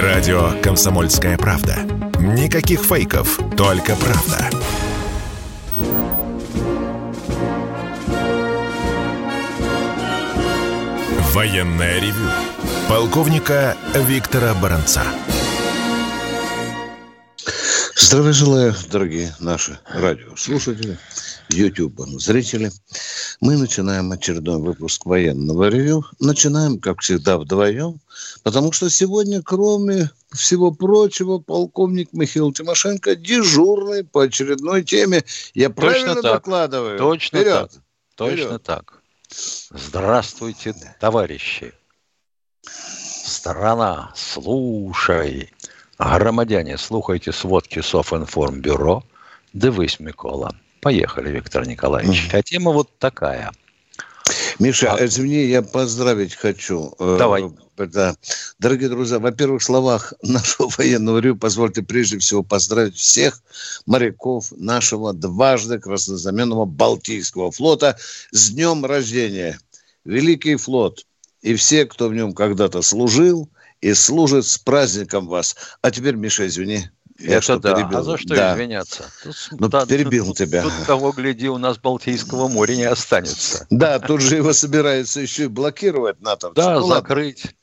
Радио «Комсомольская правда». Никаких фейков, только правда. Военное ревю. Полковника Виктора Баранца. Здравия желаю, дорогие наши радиослушатели, YouTube зрители. Мы начинаем очередной выпуск военного ревю. Начинаем, как всегда, вдвоем, потому что сегодня, кроме всего прочего, полковник Михаил Тимошенко дежурный по очередной теме. Я Точно правильно так. докладываю? Точно Вперед. так. Точно Вперед. так. Здравствуйте, товарищи. Страна, слушай. Громадяне, слухайте сводки Софинформбюро. Дивись, Микола. Поехали, Виктор Николаевич. А тема вот такая. Миша, а... извини, я поздравить хочу. Э, Давай. Да. Дорогие друзья, во-первых, в словах нашего военного рю позвольте прежде всего поздравить всех моряков нашего дважды краснознаменного Балтийского флота с днем рождения. Великий флот и все, кто в нем когда-то служил и служит с праздником вас. А теперь, Миша, извини, я Это да. Перебил? А за что да. извиняться? Тут, ну, да, перебил тут, тебя. Тут, того, гляди, у нас Балтийского моря не останется. Да, тут же его собираются еще и блокировать НАТО. Да, ну, закрыть. Ладно.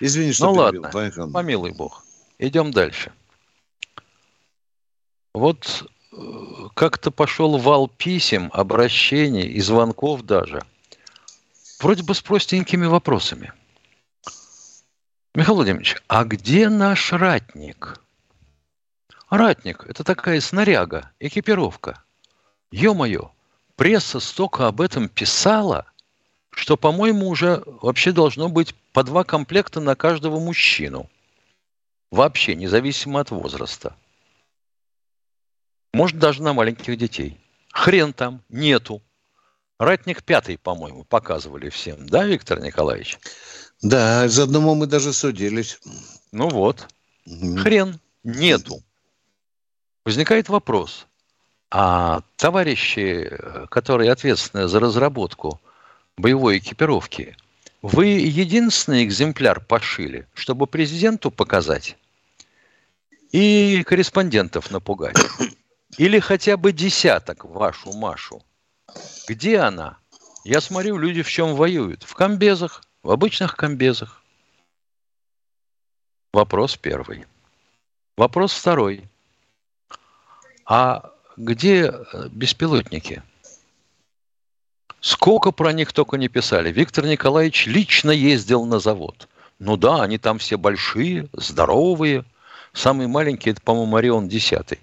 Извини, что ну, перебил. ладно, Поехали. помилуй бог. Идем дальше. Вот э, как-то пошел вал писем, обращений и звонков даже. Вроде бы с простенькими вопросами. Михаил Владимирович, а где наш ратник? Ратник – это такая снаряга, экипировка. Ё-моё, пресса столько об этом писала, что, по-моему, уже вообще должно быть по два комплекта на каждого мужчину. Вообще, независимо от возраста. Может, даже на маленьких детей. Хрен там, нету. Ратник пятый, по-моему, показывали всем, да, Виктор Николаевич? Да, из одного мы даже судились. Ну вот. Хрен, нету. Возникает вопрос, а товарищи, которые ответственны за разработку боевой экипировки, вы единственный экземпляр пошили, чтобы президенту показать и корреспондентов напугать? Или хотя бы десяток вашу Машу? Где она? Я смотрю, люди в чем воюют? В комбезах, в обычных комбезах. Вопрос первый. Вопрос второй. А где э, беспилотники? Сколько про них только не писали. Виктор Николаевич лично ездил на завод. Ну да, они там все большие, здоровые. Самый маленький, это, по-моему, Орион 10.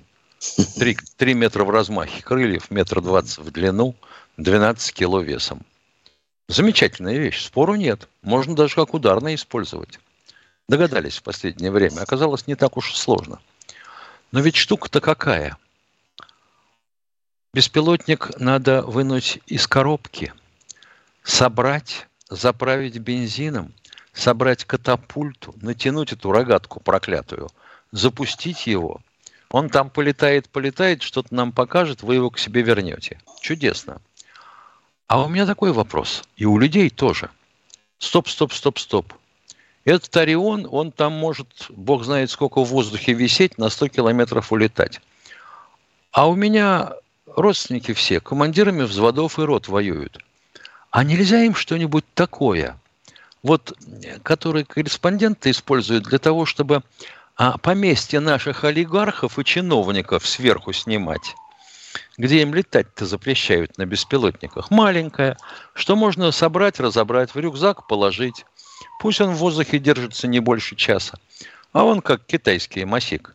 3, 3 метра в размахе крыльев, метр двадцать в длину, 12 кило весом. Замечательная вещь, спору нет. Можно даже как ударное использовать. Догадались в последнее время. Оказалось, не так уж сложно. Но ведь штука-то какая – Беспилотник надо вынуть из коробки, собрать, заправить бензином, собрать катапульту, натянуть эту рогатку проклятую, запустить его. Он там полетает, полетает, что-то нам покажет, вы его к себе вернете. Чудесно. А у меня такой вопрос. И у людей тоже. Стоп, стоп, стоп, стоп. Этот Орион, он там может, бог знает сколько в воздухе висеть, на 100 километров улетать. А у меня родственники все командирами взводов и рот воюют. А нельзя им что-нибудь такое, вот, которые корреспонденты используют для того, чтобы а, поместье наших олигархов и чиновников сверху снимать? где им летать-то запрещают на беспилотниках. Маленькая, что можно собрать, разобрать, в рюкзак положить. Пусть он в воздухе держится не больше часа. А он как китайский масик.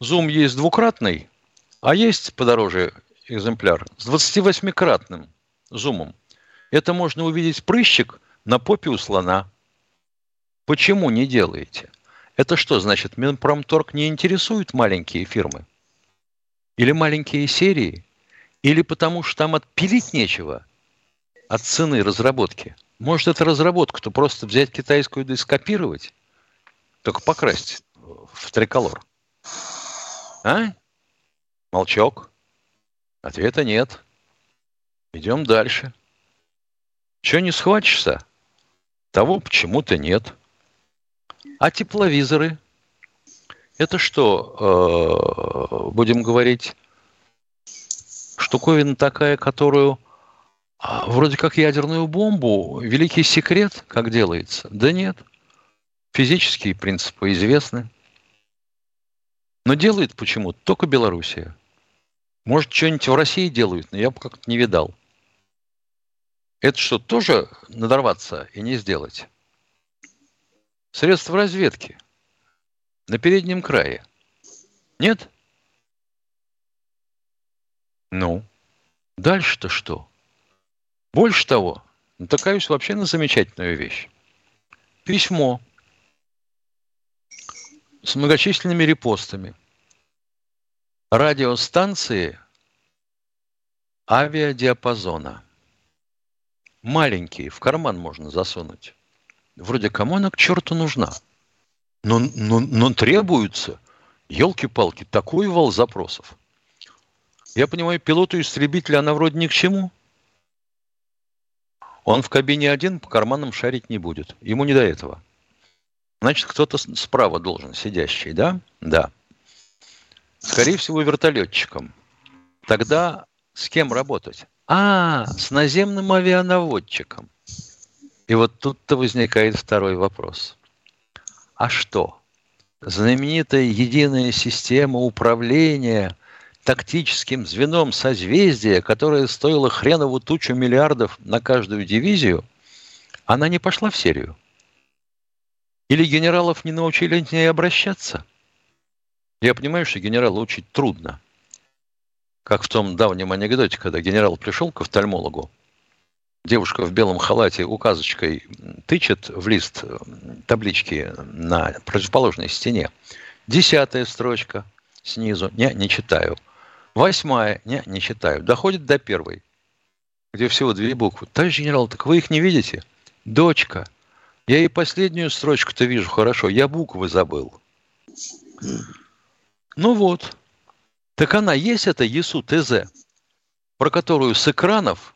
Зум есть двукратный, а есть подороже экземпляр с 28-кратным зумом. Это можно увидеть прыщик на попе у слона. Почему не делаете? Это что, значит, Минпромторг не интересует маленькие фирмы? Или маленькие серии? Или потому что там отпилить нечего от цены разработки? Может, это разработка, то просто взять китайскую да и скопировать? Только покрасить в триколор. А? Молчок. Ответа нет. Идем дальше. Че не схватишься? Того почему-то нет. А тепловизоры? Это что, э, будем говорить, штуковина такая, которую а, вроде как ядерную бомбу, великий секрет, как делается? Да нет. Физические принципы известны. Но делает почему-то только Белоруссия. Может, что-нибудь в России делают, но я бы как-то не видал. Это что, тоже надорваться и не сделать? Средства разведки на переднем крае. Нет? Ну, дальше-то что? Больше того, натыкаюсь вообще на замечательную вещь. Письмо с многочисленными репостами радиостанции авиадиапазона. Маленькие, в карман можно засунуть. Вроде кому она к черту нужна? Но, но, но требуется, елки-палки, такой вал запросов. Я понимаю, пилоту истребителя она вроде ни к чему. Он в кабине один, по карманам шарить не будет. Ему не до этого. Значит, кто-то справа должен, сидящий, да? Да. Скорее всего, вертолетчиком. Тогда с кем работать? А, с наземным авианаводчиком. И вот тут-то возникает второй вопрос. А что? Знаменитая единая система управления тактическим звеном созвездия, которая стоила хренову тучу миллиардов на каждую дивизию, она не пошла в серию. Или генералов не научили к ней обращаться? Я понимаю, что генерала учить трудно. Как в том давнем анекдоте, когда генерал пришел к офтальмологу, девушка в белом халате указочкой тычет в лист таблички на противоположной стене. Десятая строчка снизу. Не, не читаю. Восьмая. Не, не читаю. Доходит до первой, где всего две буквы. Товарищ генерал, так вы их не видите? Дочка – я и последнюю строчку-то вижу хорошо, я буквы забыл. Ну вот. Так она есть, это ЕСУ ТЗ, про которую с экранов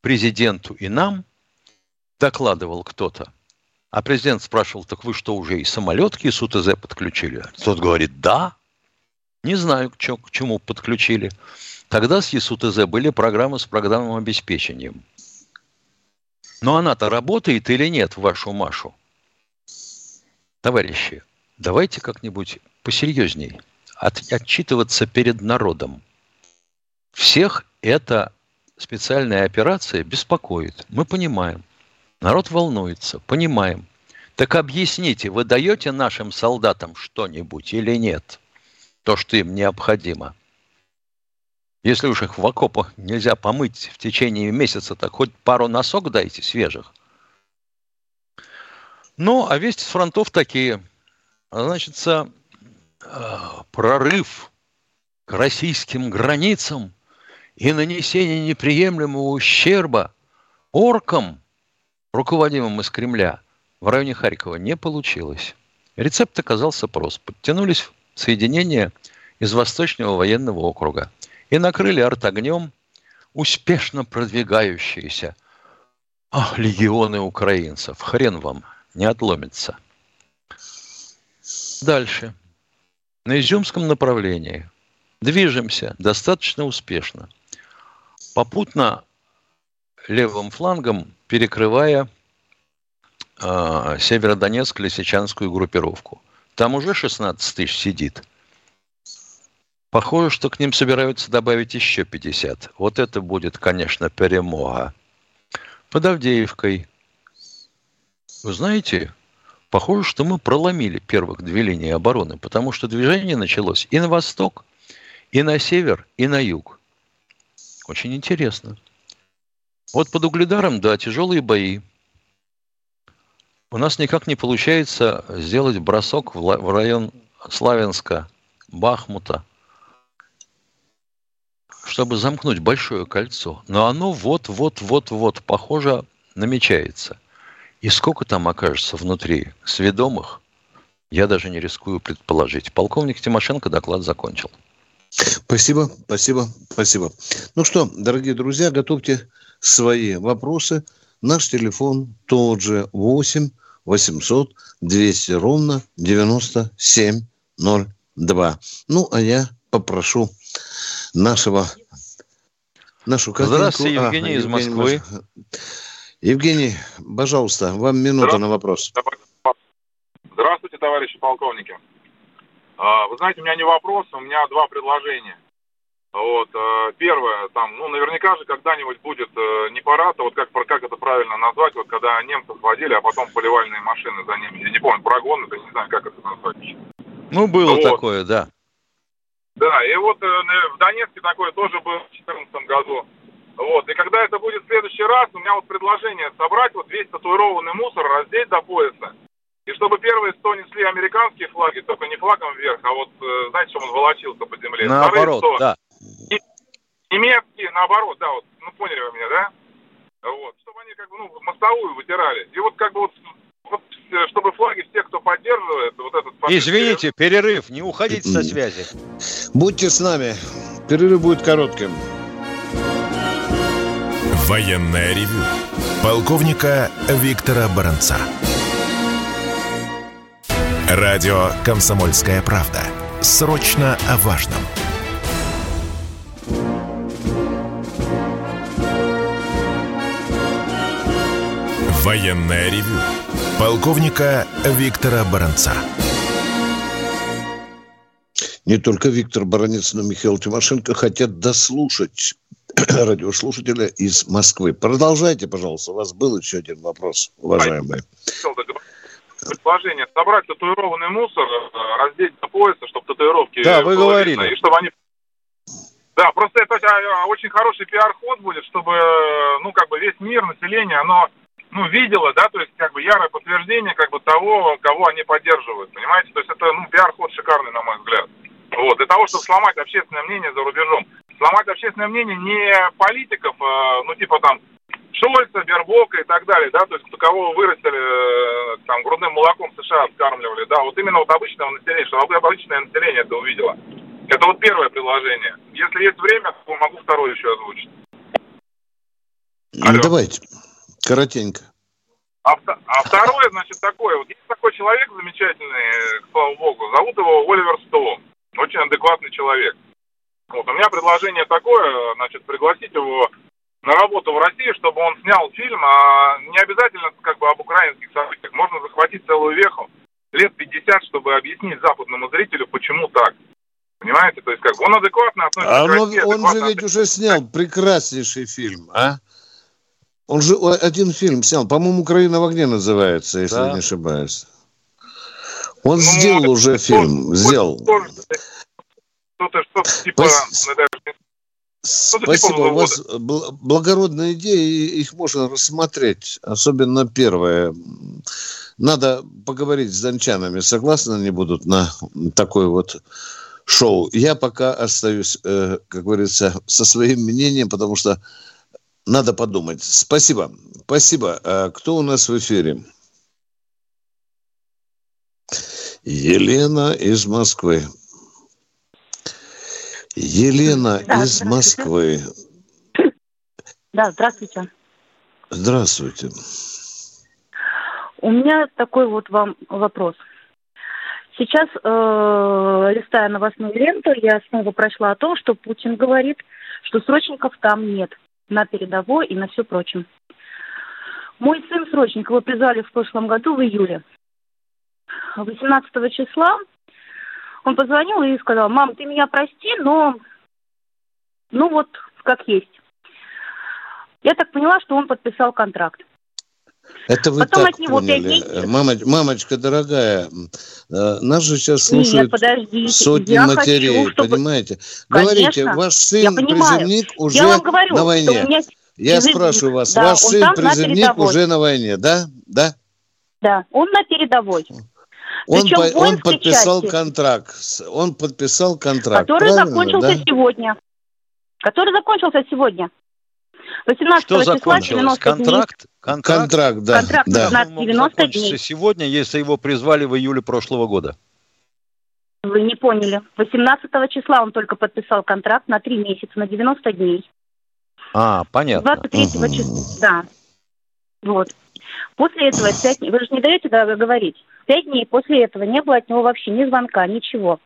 президенту и нам докладывал кто-то. А президент спрашивал, так вы что, уже и самолет к ЕСУ ТЗ подключили? Тот говорит, да. Не знаю, к чему подключили. Тогда с ЕСУ ТЗ были программы с программным обеспечением – но она-то работает или нет в вашу Машу? Товарищи, давайте как-нибудь посерьезней от, отчитываться перед народом. Всех эта специальная операция беспокоит. Мы понимаем. Народ волнуется, понимаем. Так объясните, вы даете нашим солдатам что-нибудь или нет? То, что им необходимо – если уж их в окопах нельзя помыть в течение месяца, так хоть пару носок дайте свежих. Ну, а вести с фронтов такие. Значит, э, прорыв к российским границам и нанесение неприемлемого ущерба оркам, руководимым из Кремля, в районе Харькова не получилось. Рецепт оказался прост. Подтянулись соединения из Восточного военного округа – и накрыли артогнем успешно продвигающиеся Ах, легионы украинцев. Хрен вам, не отломится. Дальше. На Изюмском направлении движемся достаточно успешно. Попутно левым флангом перекрывая э, Северодонецк-Лисичанскую группировку. Там уже 16 тысяч сидит – Похоже, что к ним собираются добавить еще 50. Вот это будет, конечно, перемога. Под Авдеевкой. Вы знаете, похоже, что мы проломили первых две линии обороны, потому что движение началось и на восток, и на север, и на юг. Очень интересно. Вот под Угледаром, да, тяжелые бои. У нас никак не получается сделать бросок в район Славянска, Бахмута – чтобы замкнуть большое кольцо. Но оно вот-вот-вот-вот, похоже, намечается. И сколько там окажется внутри сведомых, я даже не рискую предположить. Полковник Тимошенко доклад закончил. Спасибо, спасибо, спасибо. Ну что, дорогие друзья, готовьте свои вопросы. Наш телефон тот же 8 800 200 ровно 9702. Ну, а я попрошу нашего нашу Катеньку. Здравствуйте, Евгений а, из Москвы. Евгений, пожалуйста, вам минута на вопрос. Здравствуйте, товарищи полковники. А, вы знаете, у меня не вопрос, у меня два предложения. Вот, э, первое, там, ну, наверняка же когда-нибудь будет э, не парад, а вот как, как это правильно назвать, вот когда немцев водили, а потом поливальные машины за ними. Я не помню, прогон, это не знаю, как это назвать. Ну, было вот. такое, да. Да, и вот э, в Донецке такое тоже было в 2014 году. Вот, и когда это будет в следующий раз, у меня вот предложение собрать вот весь татуированный мусор, раздеть до пояса. И чтобы первые сто несли американские флаги, только не флагом вверх, а вот, знаете, чтобы он волочился по земле. Наоборот, 100, да немецкие, наоборот, да, вот, ну поняли вы меня, да? Вот, чтобы они как бы, ну, мостовую вытирали. И вот как бы вот чтобы флаги все, кто поддерживает, вот этот... Извините, перерыв, не уходите со связи. Будьте с нами, перерыв будет коротким. Военная ревю. Полковника Виктора Баранца. Радио «Комсомольская правда». Срочно о важном. Военное ревю полковника Виктора Баранца. Не только Виктор Баранец, но и Михаил Тимошенко хотят дослушать радиослушателя из Москвы. Продолжайте, пожалуйста. У вас был еще один вопрос, уважаемый. Предложение собрать татуированный мусор, э, раздеть до пояса, чтобы татуировки... Да, вы говорили. И чтобы они да, просто это а, очень хороший пиар-ход будет, чтобы, э, ну, как бы весь мир, население, оно ну, видела, да, то есть как бы ярое подтверждение как бы того, кого они поддерживают, понимаете? То есть это, ну, пиар-ход шикарный, на мой взгляд. Вот, для того, чтобы сломать общественное мнение за рубежом. Сломать общественное мнение не политиков, а, ну, типа там Шольца, Бербока и так далее, да, то есть кого вырастили э, там грудным молоком США откармливали, да, вот именно вот обычного населения, чтобы обычное население это увидело. Это вот первое предложение. Если есть время, то могу второе еще озвучить. Алло. Давайте. Коротенько. А, а второе, значит, такое. Вот есть такой человек замечательный, слава богу, зовут его Оливер Стоун. Очень адекватный человек. Вот, у меня предложение такое, значит, пригласить его на работу в России, чтобы он снял фильм, а не обязательно как бы об украинских событиях. Можно захватить целую веху, лет 50, чтобы объяснить западному зрителю, почему так. Понимаете? То есть как он адекватно относится а к России. Он, он же ведь уже снял прекраснейший фильм, а? Он же один фильм снял, по-моему, «Украина в огне» называется, если да. не ошибаюсь. Он ну, сделал уже фильм, сделал. Что-то, что типа... Спасибо, у вас благородные идеи, их можно рассмотреть, особенно первое. Надо поговорить с дончанами, согласны они будут на такой вот шоу. Я пока остаюсь, э, как говорится, со своим мнением, потому что надо подумать. Спасибо. Спасибо. А кто у нас в эфире? Елена из Москвы. Елена да, из Москвы. Да, здравствуйте. Здравствуйте. У меня такой вот вам вопрос. Сейчас, э, листая новостную ленту, я снова прочла о том, что Путин говорит, что срочников там нет на передовой и на все прочем. Мой сын срочник, его призвали в прошлом году в июле. 18 числа он позвонил и сказал, мам, ты меня прости, но ну вот как есть. Я так поняла, что он подписал контракт. Это вы Потом так от него поняли. Мама, мамочка дорогая, э, нас же сейчас слушают Нет, сотни я матерей, хочу, чтобы... понимаете? Говорите, Конечно, ваш сын призывник уже я говорю, на войне. Меня... Я спрашиваю вас, да, ваш сын призывник уже на войне, да? Да? Да, он на передовой. Он, по, он подписал части, контракт. Он подписал контракт. Который закончился да? сегодня. Который закончился сегодня. 18 Что числа закончилось? Контракт? Контракт, контракт да. Контракт да. на 90 дней. сегодня, если его призвали в июле прошлого года. Вы не поняли. 18 числа он только подписал контракт на 3 месяца, на 90 дней. А, понятно. 23 угу. числа, да. Вот. После этого, пять дней, вы же не даете говорить, пять дней после этого не было от него вообще ни звонка, ничего.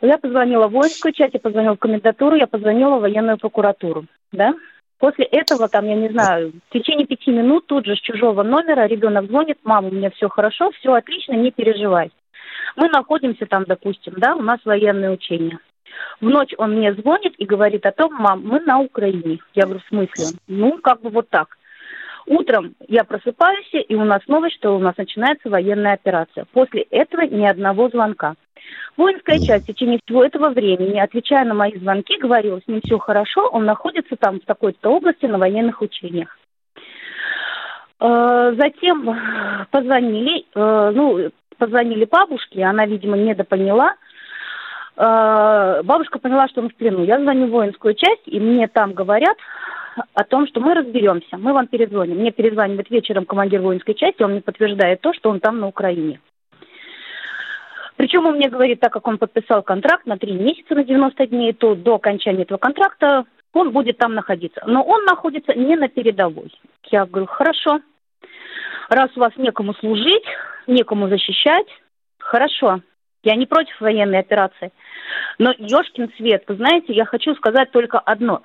Я позвонила в воинскую часть, я позвонила в комендатуру, я позвонила в военную прокуратуру, да. После этого, там, я не знаю, в течение пяти минут тут же с чужого номера ребенок звонит, мама, у меня все хорошо, все отлично, не переживай. Мы находимся там, допустим, да, у нас военные учения. В ночь он мне звонит и говорит о том, мам, мы на Украине. Я говорю, в смысле? Ну, как бы вот так. Утром я просыпаюсь, и у нас новость, что у нас начинается военная операция. После этого ни одного звонка. Воинская часть в течение всего этого времени, отвечая на мои звонки, говорила, с ним все хорошо, он находится там в такой-то области на военных учениях. Э, затем позвонили, э, ну, позвонили бабушке, она, видимо, недопоняла. Э, бабушка поняла, что он в плену. Я звоню в воинскую часть, и мне там говорят о том, что мы разберемся, мы вам перезвоним. Мне перезванивает вечером командир воинской части, он мне подтверждает то, что он там на Украине. Причем он мне говорит, так как он подписал контракт на три месяца, на 90 дней, то до окончания этого контракта он будет там находиться. Но он находится не на передовой. Я говорю, хорошо. Раз у вас некому служить, некому защищать, хорошо. Я не против военной операции. Но, ешкин свет, вы знаете, я хочу сказать только одно.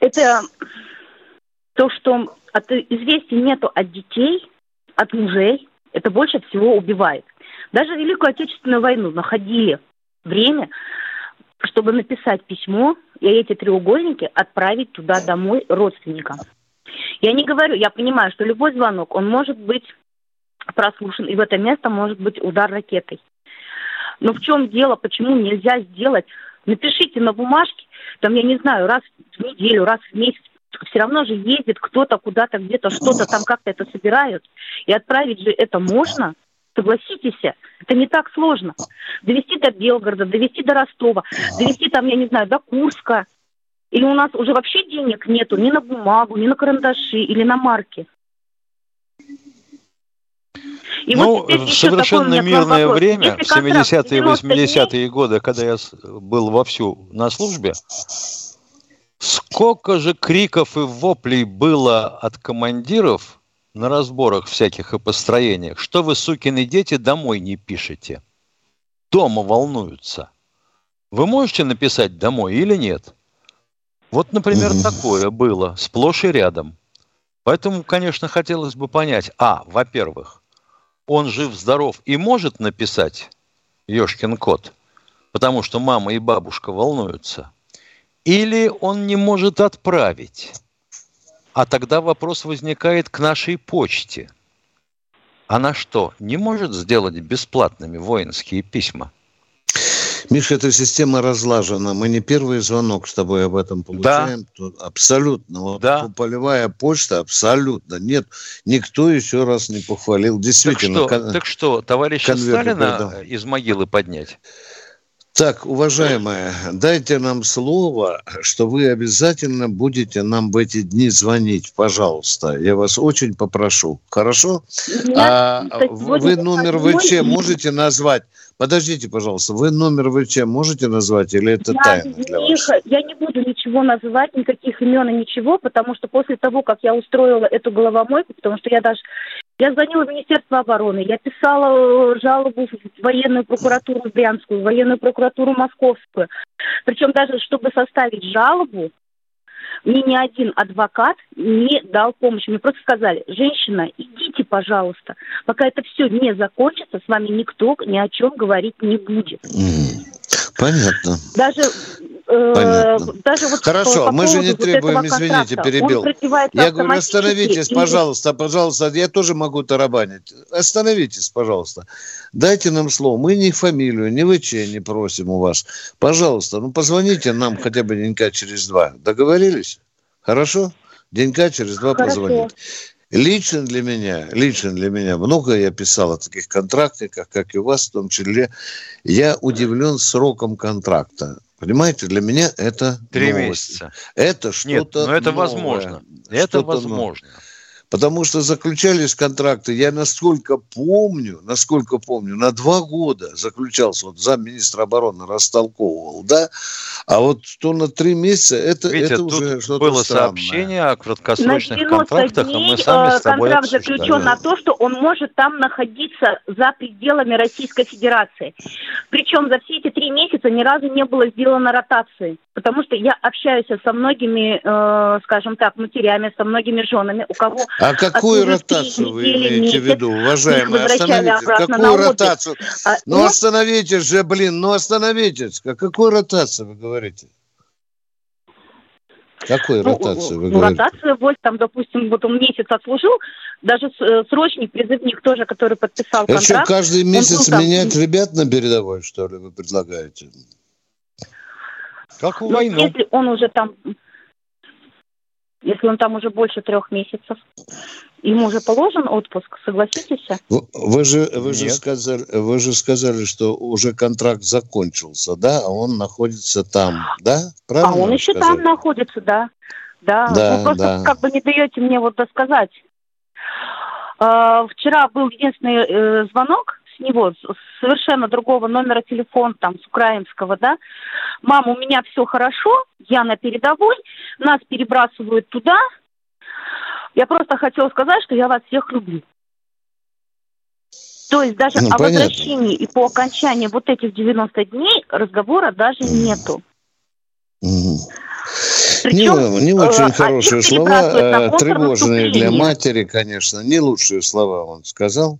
Это то, что от известий нету от детей, от мужей, это больше всего убивает. Даже Великую Отечественную войну находили время, чтобы написать письмо и эти треугольники отправить туда домой родственникам. Я не говорю, я понимаю, что любой звонок, он может быть прослушан, и в это место может быть удар ракетой. Но в чем дело, почему нельзя сделать? Напишите на бумажке, там, я не знаю, раз в неделю, раз в месяц, все равно же ездит кто-то куда-то, где-то что-то там как-то это собирают. И отправить же это можно. Согласитесь, это не так сложно. Довести до Белгорода, довести до Ростова, довести там, я не знаю, до Курска. Или у нас уже вообще денег нету ни на бумагу, ни на карандаши, или на марки. И ну, вот в совершенно мирное время, в 70-е и 80-е годы, когда я был вовсю на службе, сколько же криков и воплей было от командиров – на разборах всяких и построениях, что вы, сукины дети, домой не пишете. Дома волнуются. Вы можете написать домой или нет? Вот, например, угу. такое было, сплошь и рядом. Поэтому, конечно, хотелось бы понять, а, во-первых, он жив-здоров и может написать Ёшкин кот, потому что мама и бабушка волнуются, или он не может отправить. А тогда вопрос возникает к нашей почте. Она что, не может сделать бесплатными воинские письма? Миша, эта система разлажена. Мы не первый звонок с тобой об этом получаем. Да. Тут абсолютно. Вот да. Полевая почта абсолютно. Нет, никто еще раз не похвалил. Действительно. Так что, кон... так что товарища Сталина да. из могилы поднять? Так, уважаемая, дайте нам слово, что вы обязательно будете нам в эти дни звонить, пожалуйста. Я вас очень попрошу. Хорошо? Нет, а вы номер ВЧ можете назвать? Подождите, пожалуйста, вы номер ВЧ можете назвать или это я, тайна для вас? Я не буду ничего называть, никаких имен и ничего, потому что после того, как я устроила эту головомойку, потому что я даже я звонила в Министерство обороны, я писала э, жалобу в военную прокуратуру Брянскую, в военную прокуратуру Московскую. Причем даже, чтобы составить жалобу, мне ни один адвокат не дал помощи. Мне просто сказали, женщина, идите, пожалуйста. Пока это все не закончится, с вами никто ни о чем говорить не будет. Понятно. Даже Э, даже вот Хорошо, по мы же не требуем, вот извините, перебил. Я говорю, остановитесь, пожалуйста, пожалуйста, я тоже могу тарабанить. Остановитесь, пожалуйста. Дайте нам слово. Мы ни фамилию, ни ВЧ не просим у вас. Пожалуйста, ну позвоните нам хотя бы денька через два. Договорились? Хорошо? Денька через два Хорошо. позвонить. Лично для меня, лично для меня, много я писал о таких контрактниках, как и у вас в том числе. Я удивлен сроком контракта. Понимаете, для меня это Три новость. месяца. Это что-то Нет, но это новое. возможно. Это возможно. Новое. Потому что заключались контракты, я насколько помню, насколько помню, на два года заключался, вот замминистра обороны растолковывал, да, а вот то на три месяца, это, Видите, это уже что-то было странное. сообщение о краткосрочных на 90 контрактах, дней и мы сами э, с тобой контракт обсуждали. заключен на то, что он может там находиться за пределами Российской Федерации. Причем за все эти три месяца ни разу не было сделано ротации. Потому что я общаюсь со многими, э, скажем так, матерями, со многими женами, у кого А какую ротацию вы имеете в виду, уважаемые? Остановитесь. Какую ротацию? а, Ну ну, остановитесь же, блин, ну остановитесь. О какой ротации вы говорите? Какой Ну, ротации вы ну, говорите? ротация, вот там, допустим, вот он месяц отслужил, даже э, срочник, призывник тоже, который подписал Это что, контракт. каждый месяц был там- менять ребят на передовой, что ли, вы предлагаете? Как Ну, войну. если он уже там, если он там уже больше трех месяцев, ему уже положен отпуск, согласитесь? Вы, вы же, вы, же сказали, вы же сказали, что уже контракт закончился, да, а он находится там, да? Правильно а он еще сказали? там находится, да. Да, Да, вы просто да. как бы не даете мне вот досказать. А, вчера был единственный э, звонок него, с совершенно другого номера телефона, там, с украинского, да. Мама, у меня все хорошо, я на передовой, нас перебрасывают туда. Я просто хотела сказать, что я вас всех люблю. То есть даже Ну, о понятно. возвращении и по окончании вот этих 90 дней разговора даже нету. Мгм. Причем, не, не э, очень а хорошие слова, э, тревожные для матери, конечно. Не лучшие слова он сказал.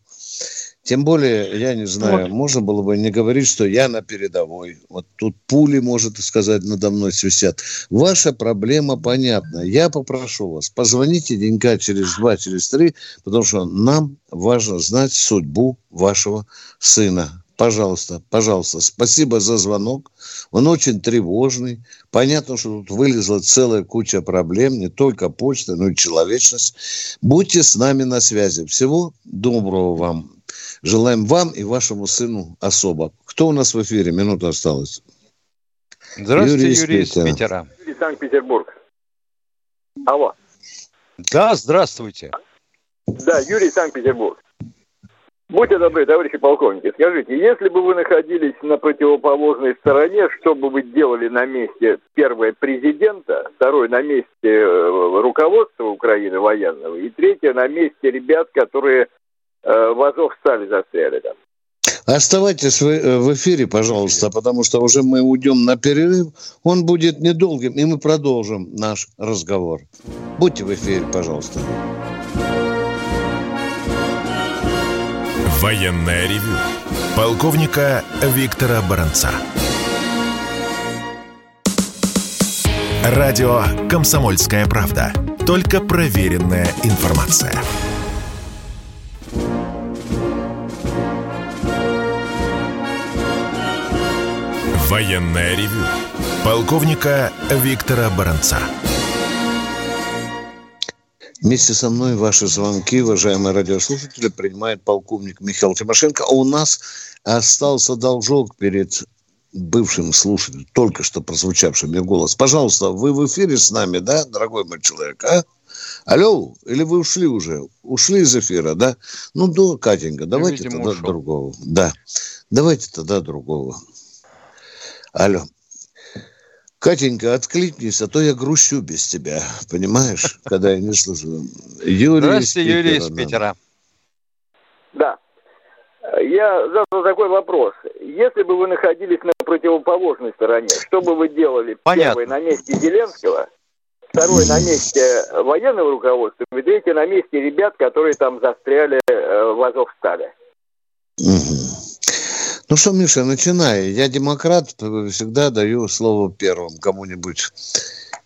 Тем более, я не знаю, Вот. можно было бы не говорить, что я на передовой. Вот тут пули, может сказать, надо мной свисят. Ваша проблема понятна. Я попрошу вас, позвоните денька через два, через три, потому что нам важно знать судьбу вашего сына. Пожалуйста, пожалуйста, спасибо за звонок. Он очень тревожный. Понятно, что тут вылезла целая куча проблем, не только почта, но и человечность. Будьте с нами на связи. Всего доброго вам. Желаем вам и вашему сыну особо. Кто у нас в эфире? Минута осталась. Здравствуйте, Юрий Юрий, из из Питера. Питера. Юрий, Санкт-Петербург. Алло. Да, здравствуйте. Да, Юрий, Санкт-Петербург. Будьте добры, товарищи полковники, скажите, если бы вы находились на противоположной стороне, что бы вы делали на месте первое президента, второе на месте э, руководства Украины военного, и третье на месте ребят, которые в Азов стали застряли там? Оставайтесь в, э, в эфире, пожалуйста, потому что уже мы уйдем на перерыв. Он будет недолгим, и мы продолжим наш разговор. Будьте в эфире, пожалуйста. Военное ревю полковника Виктора Баранца. Радио «Комсомольская правда». Только проверенная информация. Военное ревю полковника Виктора Баранца. Вместе со мной ваши звонки, уважаемые радиослушатели, принимает полковник Михаил Тимошенко. А у нас остался должок перед бывшим слушателем, только что прозвучавшим мне голос. Пожалуйста, вы в эфире с нами, да, дорогой мой человек, а? Алло, или вы ушли уже? Ушли из эфира, да? Ну, да, Катенька, давайте видимо, тогда ушел. другого. Да, давайте тогда другого. Алло. Катенька, откликнись, а то я грущу без тебя, понимаешь, когда я не слышу. Юрий Здравствуйте, Юрий из да. Питера. Да. Я задал такой вопрос. Если бы вы находились на противоположной стороне, что бы вы делали? Понятно. Первый на месте Зеленского, второй на месте военного руководства, и третий на месте ребят, которые там застряли э, в Азовстале. Мгм. Ну что, Миша, начинай. Я демократ, всегда даю слово первым кому-нибудь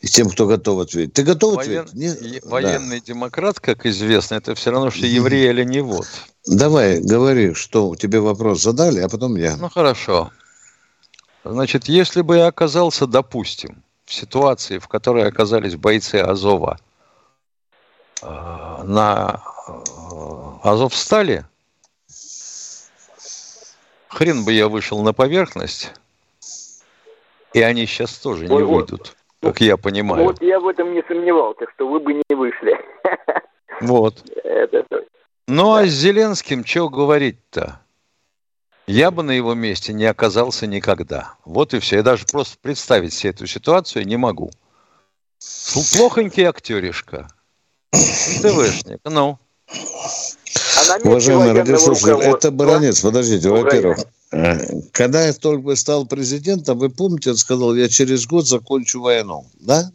из тем, кто готов ответить. Ты готов Воен- ответить? Не- е- Да. Военный демократ, как известно, это все равно, что еврей или не вот. Давай, говори, что тебе вопрос задали, а потом я. Ну хорошо. Значит, если бы я оказался, допустим, в ситуации, в которой оказались бойцы Азова э, на э, Азовстале, хрен бы я вышел на поверхность, и они сейчас тоже не Ой, вот. выйдут, как я понимаю. Вот я в этом не сомневался, что вы бы не вышли. Вот. Это... Ну, а с Зеленским что говорить-то? Я бы на его месте не оказался никогда. Вот и все. Я даже просто представить себе эту ситуацию не могу. Плохонький актеришка. ТВшник. Ну. А Уважаемый радиослушатель, это Баранец, подождите, во-первых, э, когда я только стал президентом, вы помните, он сказал, я через год закончу войну, да?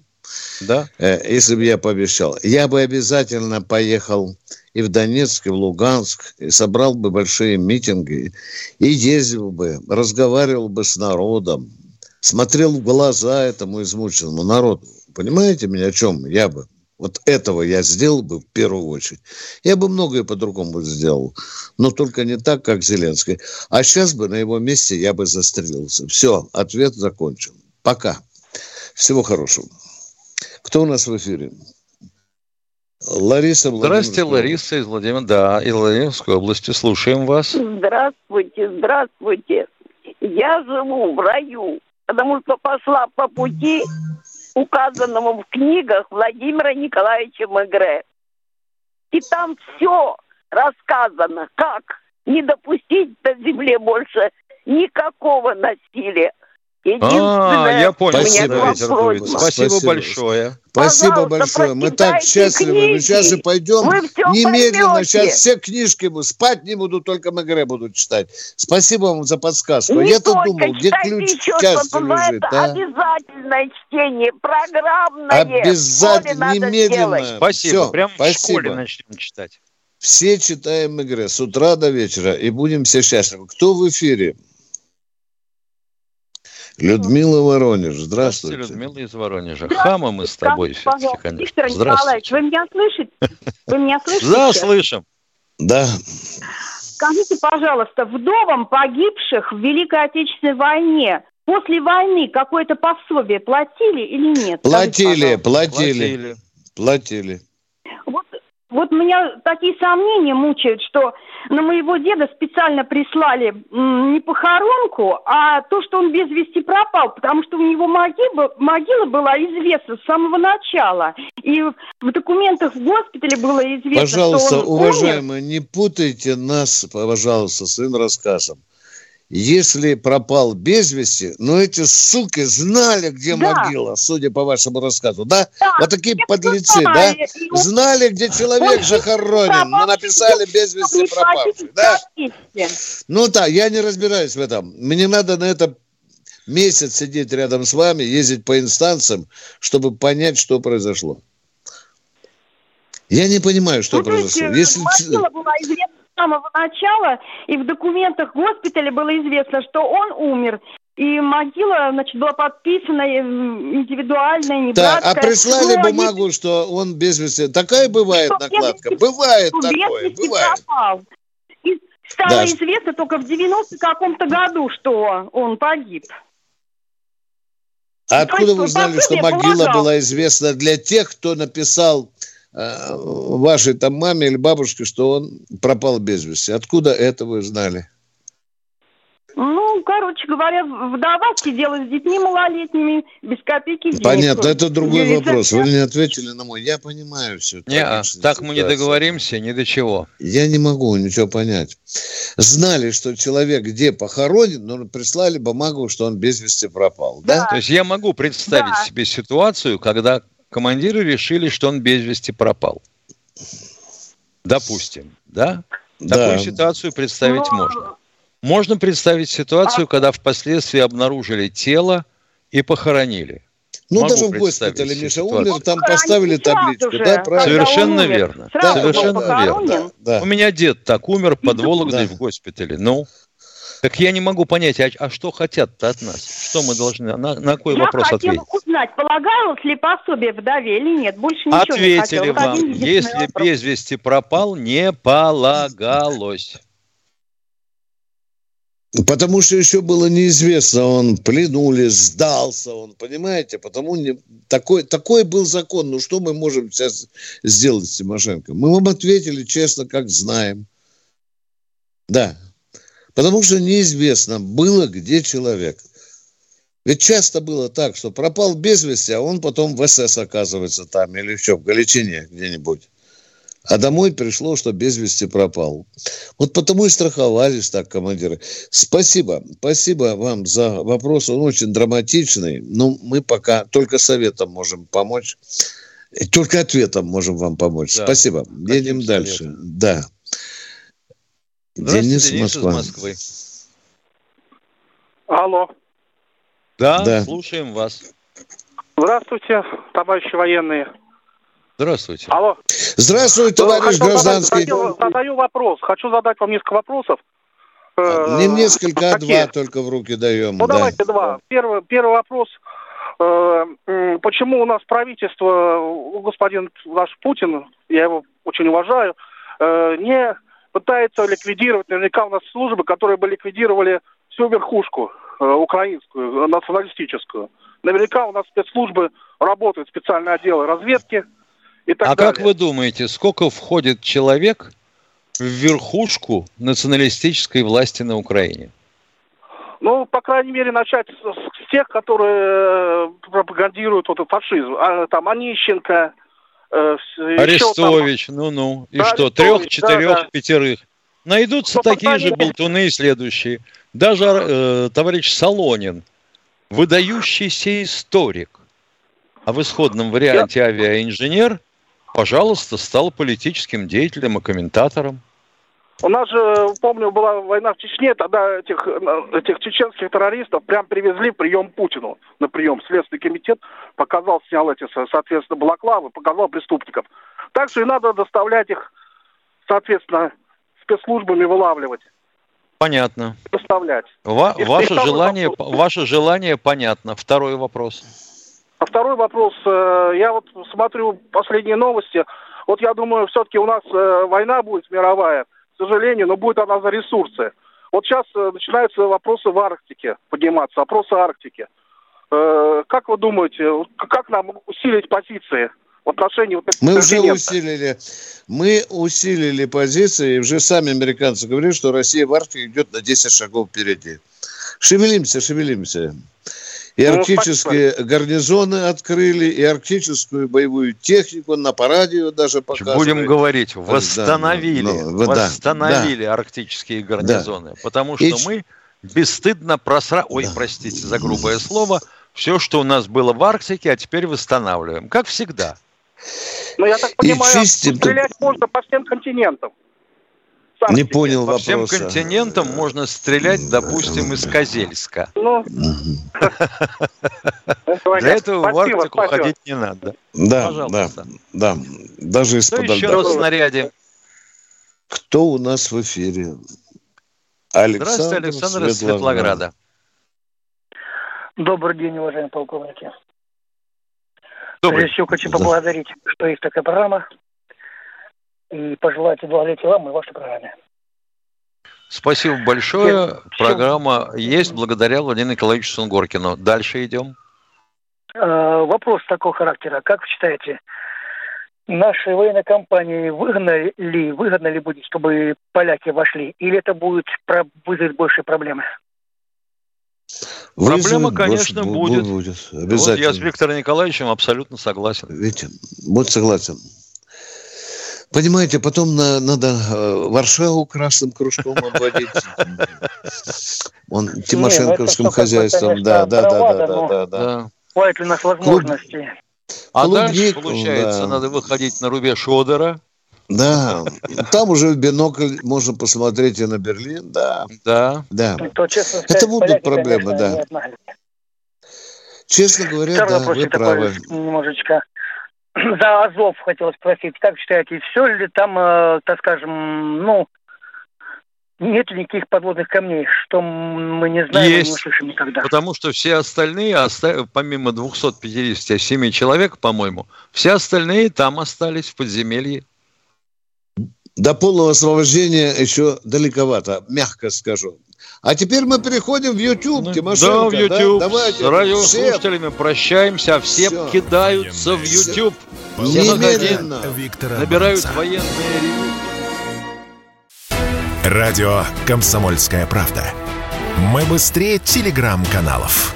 Да. Э, если бы я пообещал. Я бы обязательно поехал и в Донецк, и в Луганск, и собрал бы большие митинги, и ездил бы, разговаривал бы с народом, смотрел в глаза этому измученному народу. Понимаете меня, о чем я бы? Вот этого я сделал бы в первую очередь. Я бы многое по-другому сделал, но только не так, как Зеленский. А сейчас бы на его месте я бы застрелился. Все, ответ закончен. Пока. Всего хорошего. Кто у нас в эфире? Лариса Здравствуйте, Лариса из Владимира, да, из Владимирской области. Слушаем вас. Здравствуйте, здравствуйте. Я живу в раю, потому что пошла по пути, указанному в книгах Владимира Николаевича Мегре. И там все рассказано, как не допустить на земле больше никакого насилия. А, я понял, Спасибо, Спасибо, Спасибо большое. Спасибо Пожалуйста, большое. Мы так счастливы. Книги. Мы сейчас же пойдем немедленно. Поймете. Сейчас все книжки будут. Спать не буду, только МГР буду читать. Спасибо вам за подсказку. Я-то думал, где ключ к счастью лежит. Это а? обязательное чтение, программное. Обязательно, немедленно. Спасибо. Все, Прямо спасибо. в школе начнем читать. Все читаем МГР с утра до вечера и будем все счастливы. Кто в эфире? Людмила Воронеж, здравствуйте. Здравствуйте, Людмила из Воронежа. Хама мы с тобой все-таки, конечно. Виктор Николаевич, вы меня слышите? Вы меня слышите? Да, слышим. Да. Скажите, пожалуйста, вдовам погибших в Великой Отечественной войне после войны какое-то пособие платили или нет? Платили, платили, платили. Вот вот меня такие сомнения мучают, что на моего деда специально прислали не похоронку, а то, что он без вести пропал, потому что у него могила, могила была известна с самого начала. И в документах в госпитале было известно, Пожалуйста, что он уважаемые, умер. не путайте нас, пожалуйста, своим рассказом если пропал без вести, но эти суки знали, где да. могила, судя по вашему рассказу, да? да вот такие подлецы, да? Знали, где человек захоронен, но написали без вести пропавший, да? Ну да, я не разбираюсь в этом. Мне надо на это месяц сидеть рядом с вами, ездить по инстанциям, чтобы понять, что произошло. Я не понимаю, что ну, произошло. Если... была известна самого начала, и в документах госпиталя было известно, что он умер. И могила, значит, была подписана индивидуальная, не Так, а прислали Но бумагу, если... что он без вести. Такая бывает что накладка? Бывает такое, бывает. Пропал. И стало да. известно только в 90 каком-то году, что он погиб. А откуда вы узнали, что могила была известна для тех, кто написал Э, вашей там маме или бабушке, что он пропал без вести. Откуда это вы знали? Ну, короче говоря, вдова сидела с детьми малолетними, без копейки денег. Понятно, это другой Юрий вопрос. Вы не ответили на мой. Я понимаю все. Не, а, так мы не договоримся ни до чего. Я не могу ничего понять. Знали, что человек где похоронен, но прислали бумагу, что он без вести пропал. Да? да? То есть я могу представить да. себе ситуацию, когда командиры решили, что он без вести пропал. Допустим, да? да. Такую ситуацию представить Но... можно. Можно представить ситуацию, а... когда впоследствии обнаружили тело и похоронили. Ну, Могу даже в госпитале, Миша, умер, там поставили табличку, да, правильно? Совершенно верно. Да, Совершенно верно. Да, да. У меня дед так умер под Вологдой да. в госпитале. Ну, так я не могу понять, а, а что хотят от нас? Что мы должны, на, на какой я вопрос ответить? Я хотела узнать, полагалось ли пособие вдове или нет. Больше ничего Ответили не вам, если вопрос. без вести пропал, не полагалось. Потому что еще было неизвестно, он пленули, сдался, он, понимаете, потому не, такой, такой был закон. Ну что мы можем сейчас сделать с Тимошенко? Мы вам ответили честно, как знаем. Да, Потому что неизвестно было, где человек. Ведь часто было так, что пропал без вести, а он потом в СС оказывается там или еще в Галичине где-нибудь. А домой пришло, что без вести пропал. Вот потому и страховались так командиры. Спасибо. Спасибо вам за вопрос. Он очень драматичный. Но мы пока только советом можем помочь. Только ответом можем вам помочь. Да. Спасибо. Едем советом? дальше. Да. Денис, Денис Москва. из Москвы. Алло. Да, да, слушаем вас. Здравствуйте, товарищи военные. Здравствуйте. Алло. Здравствуй, товарищ Хочу гражданский. Задать, задаю вопрос. Хочу задать вам несколько вопросов. Э, Не несколько, а два только в руки даем. Ну, да. давайте два. Первый, первый вопрос. Э, почему у нас правительство, господин наш Путин, я его очень уважаю, э, не пытается ликвидировать, наверняка у нас службы, которые бы ликвидировали всю верхушку украинскую, националистическую. Наверняка у нас спецслужбы работают, специальные отделы разведки – и так а далее. как вы думаете, сколько входит человек в верхушку националистической власти на Украине? Ну, по крайней мере, начать с, с тех, которые э, пропагандируют вот фашизм. А, там Онищенко, э, Арестович, ну-ну. И да, что, трех, четырех, да, да. пятерых? Найдутся ну, такие же болтуны и следующие. Даже э, товарищ Солонин, выдающийся историк, а в исходном варианте авиаинженер, пожалуйста, стал политическим деятелем и комментатором. У нас же, помню, была война в Чечне, тогда этих, этих чеченских террористов прям привезли прием Путину, на прием. Следственный комитет показал, снял эти, соответственно, балаклавы, показал преступников. Также и надо доставлять их, соответственно, спецслужбами вылавливать. Понятно. Доставлять. Ва- ваше, желание, ваше желание понятно. Второй вопрос. А второй вопрос. Э, я вот смотрю последние новости. Вот я думаю, все-таки у нас э, война будет мировая, сожалению, но будет она за ресурсы. Вот сейчас э, начинаются вопросы в Арктике подниматься, вопросы Арктики. Как вы думаете, как нам усилить позиции? в отношении вот Мы уже усилили, мы усилили позиции, и уже сами американцы говорят, что Россия в Арктике идет на 10 шагов впереди. Шевелимся, шевелимся. И ну, арктические ну, гарнизоны открыли, и арктическую боевую технику на параде даже показывали. Будем говорить, восстановили, да, ну, восстановили да, арктические гарнизоны, да. потому что и... мы бесстыдно просра... Ой, да. простите за грубое слово, все, что у нас было в Арктике, а теперь восстанавливаем, как всегда. Ну, я так понимаю, чистим... стрелять можно по всем континентам. Не понял По всем континентам можно стрелять, допустим, из Козельска. Ну. Для этого в Арктику ходить не надо. Да, Пожалуйста. да, да. Даже из-под еще раз снаряде. Кто у нас в эфире? Александр Здравствуйте, Александр из Светлограда. Добрый день, уважаемые полковники. Добрый. Прежде всего хочу поблагодарить, что есть такая программа и пожелать долголетия вам и вашей программе. Спасибо большое. Все. Программа есть благодаря Владимиру Николаевичу Сунгоркину. Дальше идем. Э, вопрос такого характера. Как вы считаете, нашей военной компании выгодно ли, выгодно ли будет, чтобы поляки вошли, или это будет вызовет больше проблемы? Проблема, конечно, будет. будет. Обязательно. Вот я с Виктором Николаевичем абсолютно согласен. Видите, вот согласен. Понимаете, потом на, надо э, Варшаву красным кружком обводить. Он Тимошенковским ну, хозяйством. Да, да, да, да, да, да. Хватит ли у нас возможностей? А дальше, получается, надо выходить на рубеж Одера. Да, там уже в бинокль можно посмотреть и на Берлин, да. Да. Да. Это будут проблемы, да. Честно говоря, да, вы правы. Немножечко за Азов хотел спросить, как считаете, все ли там, э, так скажем, ну, нет ли никаких подводных камней, что мы не знаем Есть, и не слышим никогда? Потому что все остальные, помимо 257 человек, по-моему, все остальные там остались в подземелье. До полного освобождения еще далековато, мягко скажу. А теперь мы переходим в YouTube, ну, Тимошенко. Да, в YouTube. Да? Давайте. С радиослушателями прощаемся, а все, все кидаются в YouTube. Все Немедленно. Набирают военные ревю. Радио «Комсомольская правда». Мы быстрее телеграм-каналов.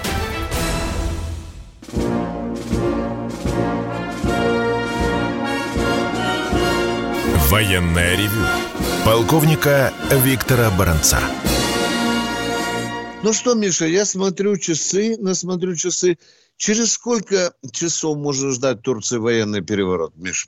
Военное ревю полковника Виктора Баранца. Ну что, Миша, я смотрю часы, насмотрю часы. Через сколько часов можно ждать Турции военный переворот, Миш?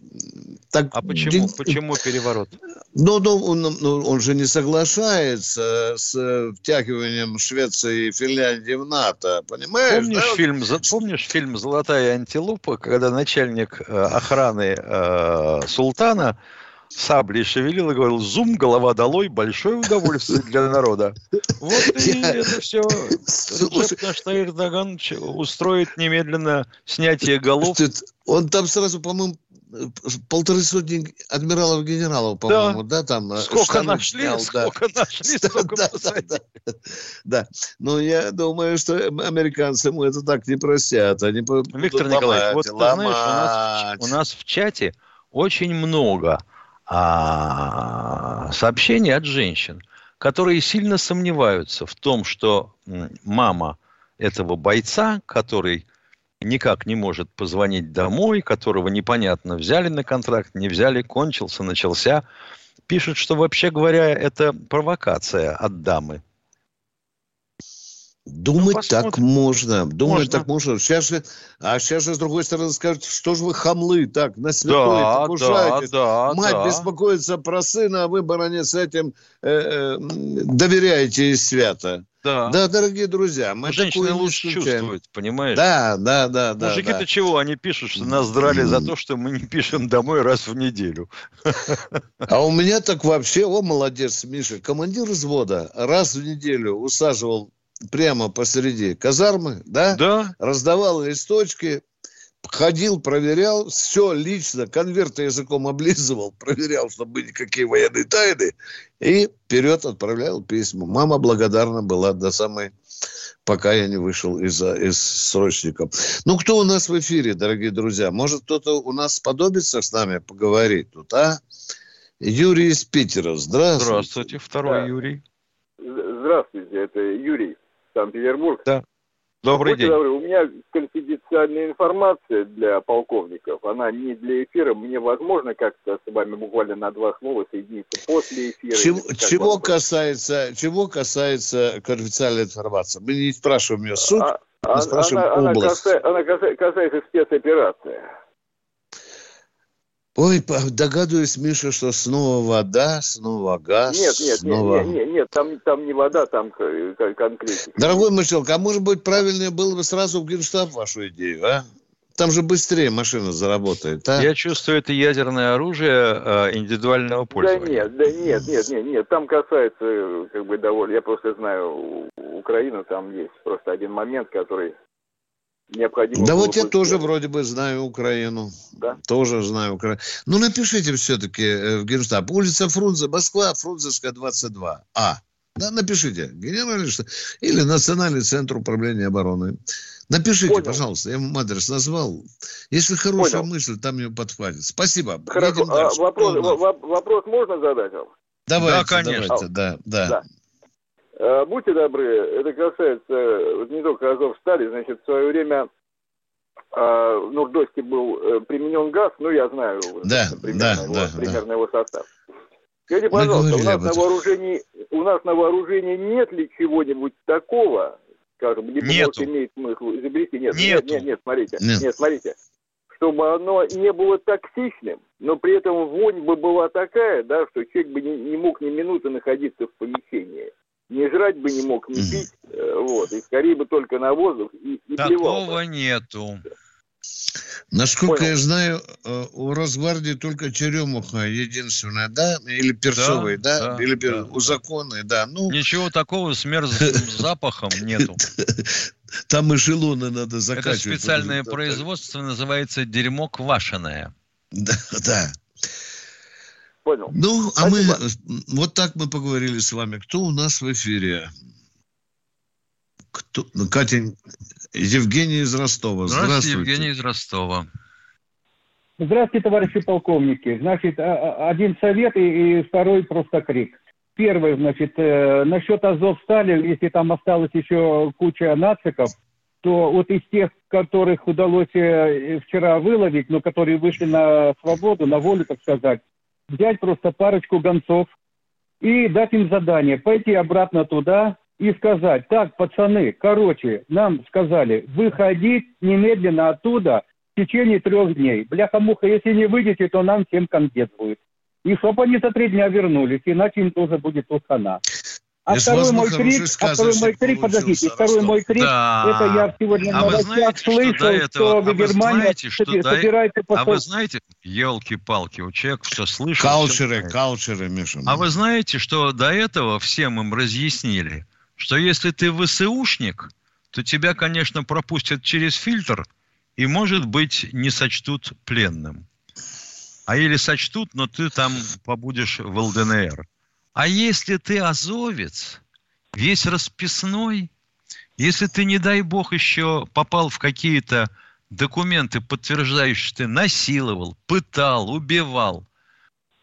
Так, а почему, день... почему переворот? Ну, ну он, ну, он же не соглашается с втягиванием Швеции и Финляндии в НАТО, понимаешь? Помнишь, да? фильм, помнишь фильм «Золотая антилопа», когда начальник э, охраны э, султана саблей шевелил и говорил, зум, голова долой, большое удовольствие для народа. Вот и это все. Рецепт наш Эрдоган устроит немедленно снятие голов. Он там сразу, по-моему, полторы сотни адмиралов-генералов, по-моему, да, да там э, сколько нашли, снял, сколько да. нашли, столько да, да, да, да, да. Но я думаю, что американцы ему это так не простят. Они Виктор Николаевич, вот ты знаешь, у нас, у нас в чате очень много а, сообщений от женщин, которые сильно сомневаются в том, что мама этого бойца, который никак не может позвонить домой, которого непонятно, взяли на контракт, не взяли, кончился, начался, пишет, что вообще говоря, это провокация от дамы. Думать ну, так можно. Думать можно. так можно. Сейчас же, а сейчас же, с другой стороны, скажут, что же вы хамлы так на святое да, покушаетесь. Да, да, Мать да. беспокоится про сына, а вы, баронец, этим э, э, доверяете свято. Да. да, дорогие друзья, мы Женщины лучше чувствуют, понимаешь? Да, да, да. да Мужики-то да. чего? Они пишут, что нас драли за то, что мы не пишем домой раз в неделю. А у меня так вообще, о, молодец, Миша, командир взвода раз в неделю усаживал прямо посреди казармы, да? Да. Раздавал листочки, ходил, проверял, все лично, конверты языком облизывал, проверял, чтобы никакие военные тайны, и вперед отправлял письма. Мама благодарна была до самой, пока я не вышел из, из срочников. Ну, кто у нас в эфире, дорогие друзья? Может, кто-то у нас сподобится с нами поговорить тут, а? Юрий из Питера. Здравствуйте. Здравствуйте, второй да. Юрий. Здравствуйте, это Юрий. Санкт-Петербург. Да. Добрый Будьте день. Добры, у меня конфиденциальная информация для полковников. Она не для эфира. Мне возможно как-то с вами буквально на два слова соединиться после эфира. Чего, чего касается, чего касается конфиденциальной информации? Мы не спрашиваем ее суть, а, мы а, спрашиваем она, область. Она, касается, она касается, касается спецоперации. Ой, догадываюсь, Миша, что снова вода, снова газ. Нет, нет, снова... нет, нет, нет, там, там не вода, там конкретно. Дорогой Мышелка, а может быть правильнее было бы сразу в Генштаб вашу идею, а? Там же быстрее машина заработает, а? Я чувствую, это ядерное оружие э, индивидуального пользования. Да нет, да нет, нет, нет, нет. Там касается, как бы, довольно... Я просто знаю Украину, там есть просто один момент, который необходимо. Да вот я тоже вроде бы знаю Украину. Да? Тоже знаю Украину. Ну, напишите все-таки э, в Генштаб. Улица Фрунзе, Москва, Фрунзенская, 22. А. Да, напишите. Генеральный штаб. Или Национальный центр управления обороны. Напишите, Понял. пожалуйста. Я вам адрес назвал. Если хорошая Понял. мысль, там ее подхватит. Спасибо. Хорошо. А, вопрос, вопрос можно задать вам? Давайте, да, конечно. Давайте, да, да. да. Э, будьте добры, это касается вот не только Азовстали, значит, в свое время э, в Нурдосте был э, применен газ, ну, я знаю да, примерно, да, его, да, примерно да. его состав. Скажите, пожалуйста, у нас, на вооружении, у нас на вооружении нет ли чего-нибудь такого, скажем, либо Нету. имеет смысл изобрести? Нет, Нету. нет, нет, нет, смотрите, нет. нет, смотрите, чтобы оно не было токсичным, но при этом вонь бы была такая, да, что человек бы не, не мог ни минуты находиться в помещении не жрать бы не мог, не пить, э, вот, и скорее бы только на воздух и, и Такого нету. Насколько Понял. я знаю, э, у Росгвардии только черемуха единственная, да? Или перцовый, да? да? да Или пер... да, узаконный, да. Ну... Ничего такого с мерзким запахом нету. Там эшелоны надо закачивать. Это специальное производство называется дерьмо квашеное. Да, да. Понял. Ну, а мы вот так мы поговорили с вами. Кто у нас в эфире? Кто? Ну, Катя, Евгений из Ростова. Здравствуйте. Здравствуйте, Евгений из Ростова. Здравствуйте, товарищи полковники. Значит, а, а, один совет и, второй просто крик. Первый, значит, э, насчет Азовстали, если там осталось еще куча нациков, то вот из тех, которых удалось э, вчера выловить, но которые вышли на свободу, на волю, так сказать, взять просто парочку гонцов и дать им задание пойти обратно туда и сказать, так, пацаны, короче, нам сказали, выходить немедленно оттуда в течение трех дней. Бляха-муха, если не выйдете, то нам всем конец будет. И чтобы они за три дня вернулись, иначе им тоже будет хана. А второй мой крик, а второй мой крик, подождите, второй мой крик, да. это я сегодня а на знаете, слышал, что, этого, что а знаете, что собирается до... А вы знаете, елки-палки, у человека все слышал. Каучеры, все каучеры, Миша. А вы знаете, что до этого всем им разъяснили, что если ты ВСУшник, то тебя, конечно, пропустят через фильтр и, может быть, не сочтут пленным. А или сочтут, но ты там побудешь в ЛДНР. А если ты азовец, весь расписной, если ты, не дай бог, еще попал в какие-то документы, подтверждающие, что ты насиловал, пытал, убивал,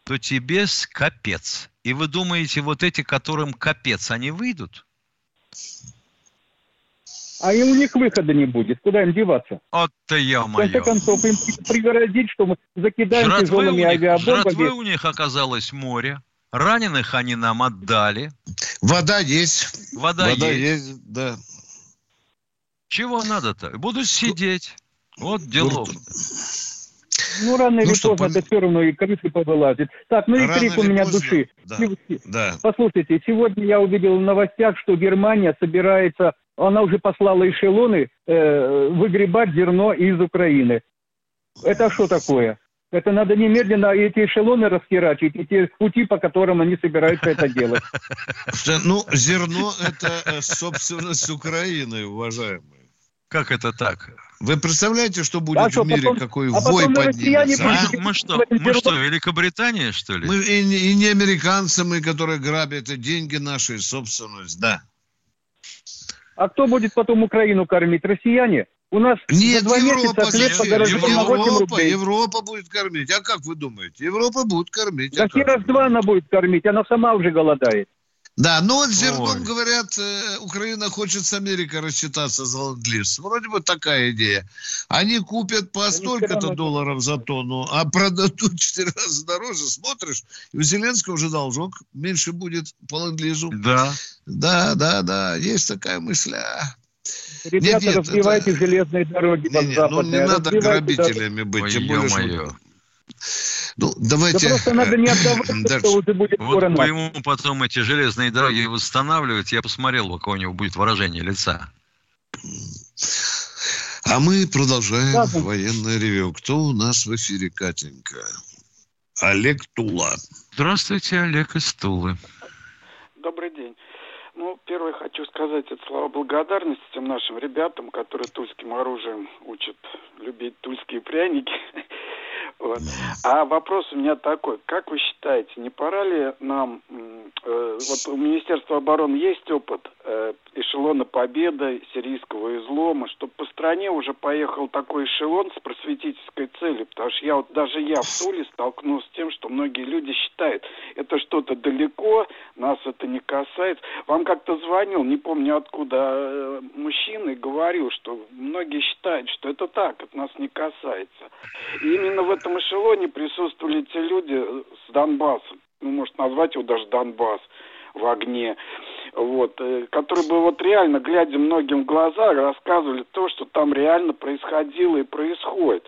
то тебе капец. И вы думаете, вот эти, которым капец, они выйдут? А и у них выхода не будет. Куда им деваться? Вот-то я мое. В конце концов, им пригородить, что мы закидаем жратвы тяжелыми авиабомбами. Жратвы у них оказалось море. Раненых они нам отдали. Вода есть. Вода, Вода есть. есть. Да. Чего надо-то? Будут сидеть. Вот дело. Ну, рано ну, или что, поздно по... это все равно и крысы повылазит. Так, ну и рано крик у меня поздно. души. Да. да. Послушайте, сегодня я увидел в новостях, что Германия собирается, она уже послала эшелоны э, выгребать зерно из Украины. Это что такое? Это надо немедленно эти эшелоны расхерачить, эти пути, по которым они собираются это делать. Ну, зерно – это э, собственность Украины, уважаемые. Как это так? Вы представляете, что будет а в мире, потом, какой а вой поднимется? А? Мы что, мы что, Великобритания, что ли? Мы и, и не американцы, мы, которые грабят и деньги наши, собственность, да. А кто будет потом Украину кормить? Россияне? У нас Нет, два Европа, хлеб Европа, Европа будет кормить. А как вы думаете? Европа будет кормить. Да а раз-два она будет кормить, она сама уже голодает. Да, но вот зерном, говорят, э, Украина хочет с Америкой рассчитаться за ленд Вроде бы такая идея. Они купят по столько-то долларов за тонну, а продадут четыре раза дороже. Смотришь, и у Зеленского уже должок меньше будет по ленд Да. Да, да, да, есть такая мысля. Ребята, нет, нет, развивайте это... железные дороги нет, нет, Ну, не надо грабителями быть, Ой, тем более, что... Ну, давайте... Да просто надо не отдавать, что уже будет вот по ему потом эти железные дороги восстанавливать, я посмотрел, у кого у него будет выражение лица. А мы продолжаем Ладно. военное ревю. Кто у нас в эфире, Катенька? Олег Тула. Здравствуйте, Олег из Тулы. Добрый день. Ну, первое хочу сказать, это слова благодарности тем нашим ребятам, которые тульским оружием учат любить тульские пряники. Вот. А вопрос у меня такой. Как вы считаете, не пора ли нам... Э, вот у Министерства обороны есть опыт э, эшелона победы, сирийского излома, чтобы по стране уже поехал такой эшелон с просветительской целью, потому что я вот даже я в Туле столкнулся с тем, что многие люди считают, это что-то далеко, нас это не касается. Вам как-то звонил, не помню откуда, э, мужчина и говорил, что многие считают, что это так, это нас не касается. И именно в этом эшелоне присутствовали те люди с Донбасса, ну, может назвать его даже Донбасс в огне, вот, э, которые бы вот реально, глядя многим в глаза, рассказывали то, что там реально происходило и происходит.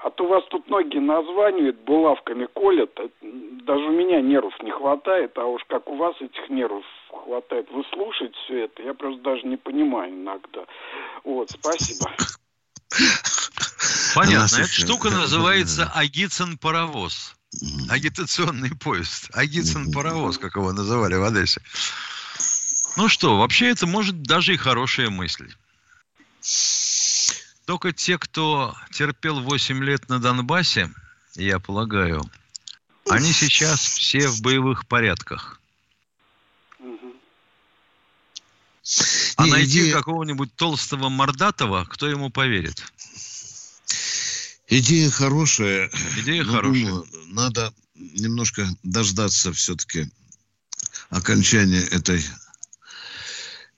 А то вас тут многие названивают, булавками колят, э, даже у меня нервов не хватает, а уж как у вас этих нервов хватает выслушать все это, я просто даже не понимаю иногда. Вот, спасибо. Понятно. Эта штука называется Агицын-паровоз. Агитационный поезд. Агицын-паровоз, как его называли в Одессе. Ну что, вообще это может даже и хорошая мысль. Только те, кто терпел 8 лет на Донбассе, я полагаю, они сейчас все в боевых порядках. А найти какого-нибудь толстого мордатого, кто ему поверит? Идея хорошая. Идея хорошая. Думаю, надо немножко дождаться все-таки окончания этой,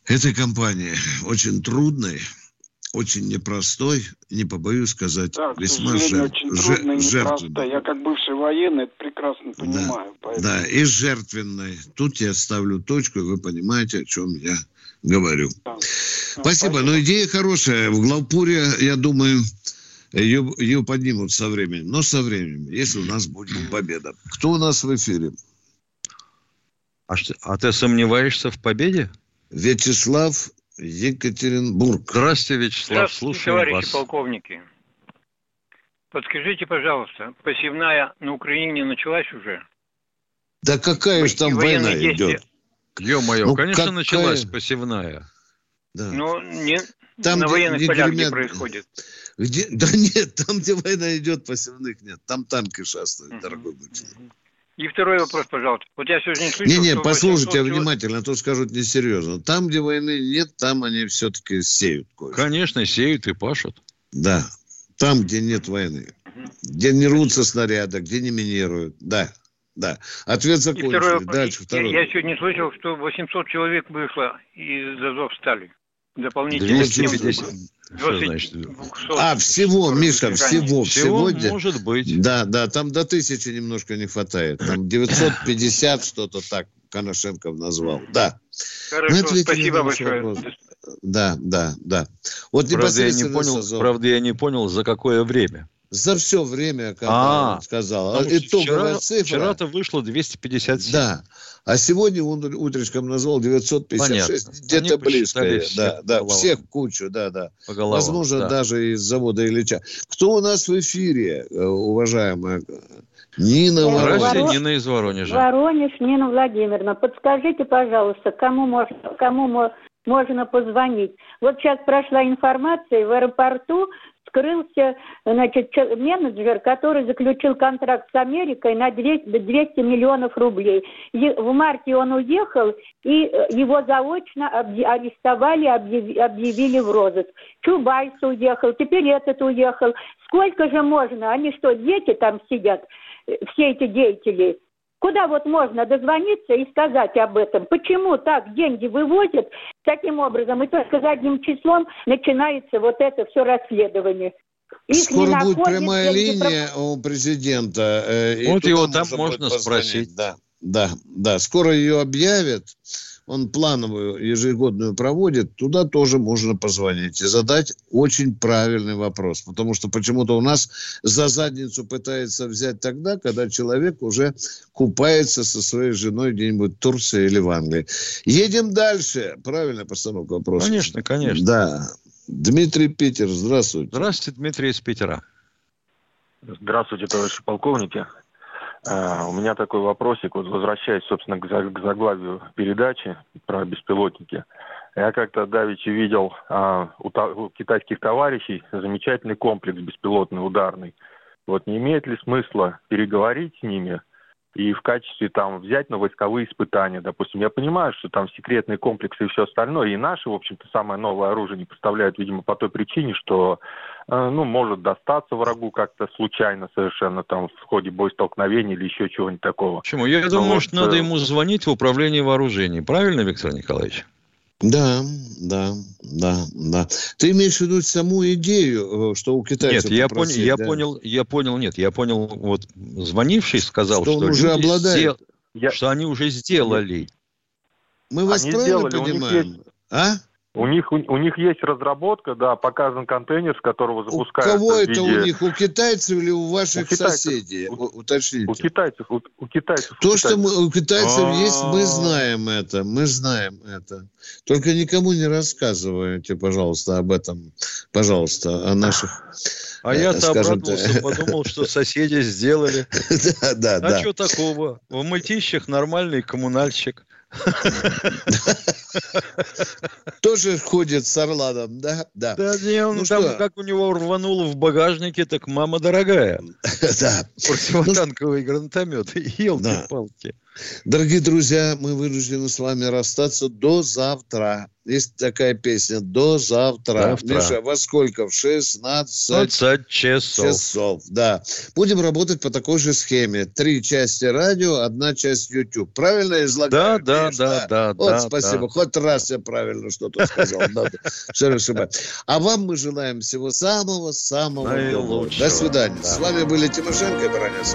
этой кампании. Очень трудной, очень непростой, не побоюсь сказать, Да, весьма сожалению, жер- очень же- трудно и жертвенной. Я как бывший военный это прекрасно понимаю. поэтому- Да, и жертвенной. Тут я ставлю точку, и вы понимаете, о чем я говорю. Спасибо. Но идея хорошая. В Главпуре, я думаю, ее, ее поднимут со временем. Но со временем, если у нас будет победа. Кто у нас в эфире? А, что- а ты сомневаешься в победе? Вячеслав Екатеринбург. Здравствуйте, Вячеслав, Здравствуйте, слушаем товарищи вас. полковники. Подскажите, пожалуйста, посевная на Украине началась уже? Да какая же там война действия. идет? Ё-моё, Ну, конечно, какая- началась посевная. Да. Ну, не Там, на военных где полях гремят- происходит. Где? Да нет, там, где война идет, посевных нет. Там танки шастают, дорогой мой человек. И второй вопрос, пожалуйста. Вот я сегодня слышал, Не-не, послушайте 800 человек- внимательно, а то скажут несерьезно. Там, где войны нет, там они все-таки сеют кое Конечно, сеют и пашут. Да, там, где нет войны. Где не рвутся снаряды, где не минируют. Да, да. Ответ И второй закончили. вопрос. Дальше Я, второй. я сегодня слышал, что 800 человек вышло из Азов стали. Дополнительно. 250. Что 20 значит? 200. А, всего, Миша, всего, Всего сегодня. может быть. Да, да, там до тысячи немножко не хватает. Там 950 что-то так Коношенков назвал. Да. Хорошо, Мы ответили спасибо большое. вопрос. Да, да, да. Вот Правда я, не понял, правда, я не понял, за какое время. За все время, когда А, он сказал. А Потому Итоговая вчера, цифра. вчера-то вышло 257. Да. А сегодня он утречком назвал 956. Понятно. Где-то Они близко. Да, всех да, всех кучу, да, да. По головам, Возможно, да. даже из завода Ильича. Кто у нас в эфире, э, уважаемая Нина Здравствуйте, Здравствуйте, Воронеж? Нина из Воронежа. Воронеж, Нина Владимировна, подскажите, пожалуйста, кому можно, кому мо- можно позвонить? Вот сейчас прошла информация, в аэропорту скрылся значит, менеджер, который заключил контракт с Америкой на 200, 200 миллионов рублей. В марте он уехал, и э, его заочно арестовали, объяви- объявили в розыск. Чубайс уехал, теперь этот уехал. Сколько же можно? Они что, дети там сидят, э, все эти деятели? Куда вот можно дозвониться и сказать об этом? Почему так деньги вывозят таким образом, и только задним числом начинается вот это все расследование? Их не Скоро будет прямая линия у президента. э, Вот его там можно спросить. Да, да, да. Скоро ее объявят. Он плановую ежегодную проводит. Туда тоже можно позвонить и задать очень правильный вопрос. Потому что почему-то у нас за задницу пытается взять тогда, когда человек уже купается со своей женой где-нибудь в Турции или в Англии. Едем дальше. Правильная постановка вопроса. Конечно, конечно. Да. Дмитрий Питер, здравствуйте. Здравствуйте, Дмитрий из Питера. Здравствуйте, товарищи полковники. А, У меня такой вопросик, вот возвращаясь, собственно, к за- к заглавию передачи про беспилотники. Я как-то давеча видел а, у китайских товарищей замечательный комплекс беспилотный, ударный. Вот не имеет ли смысла переговорить с ними и в качестве там взять на войсковые испытания, допустим. Я понимаю, что там секретные комплексы и все остальное, и наши, в общем-то, самое новое оружие не поставляют, видимо, по той причине, что, э, ну, может достаться врагу как-то случайно совершенно там в ходе боестолкновения или еще чего-нибудь такого. Почему? Я Ну думаю, вот, что надо э, ему звонить в управление вооружений. Правильно, Виктор Николаевич? Да, да, да, да. Ты имеешь в виду саму идею, э, что у китайцев Нет, я понял, я да? понял, я понял, нет, я понял, вот звонивший сказал, Что что, он уже люди обладает. сдел- что они уже сделали. Мы вас Они правильно сделали, понимаем? есть- А? У них, у, у них есть разработка, да, показан контейнер, с которого У запускают кого в это виде- у них? У китайцев или у ваших У китайцев. соседей? У- уточните. У китайцев, у, у китайцев. у То, что китайцев. мы, у китайцев есть, мы А. знаем это, мы знаем это. Только никому не рассказывайте, пожалуйста, об этом, пожалуйста, о наших... А э, я-то скажем обрадовался, подумал, что соседи сделали. Да, да, А да. что такого? В мытищах нормальный коммунальщик. Тоже ходит с Орладом, да? Да. Да, не, он Ну там, что? как у него рвануло в багажнике, так мама дорогая. Да. Противотанковый гранатомет. Елки-палки. Дорогие друзья, мы вынуждены с вами расстаться до завтра. Есть такая песня «До завтра». Завтра. Миша, во сколько? В 16 15 часов. часов. Да. Будем работать по такой же схеме. Три части радио, одна часть YouTube. Правильно излагаю? Да, да, Миш, да, да, Вот, да, спасибо. да. Хоть раз я правильно что-то сказал. А вам мы желаем всего самого-самого. Наилучшего. До свидания. Да. С вами были Тимошенко и Баранец.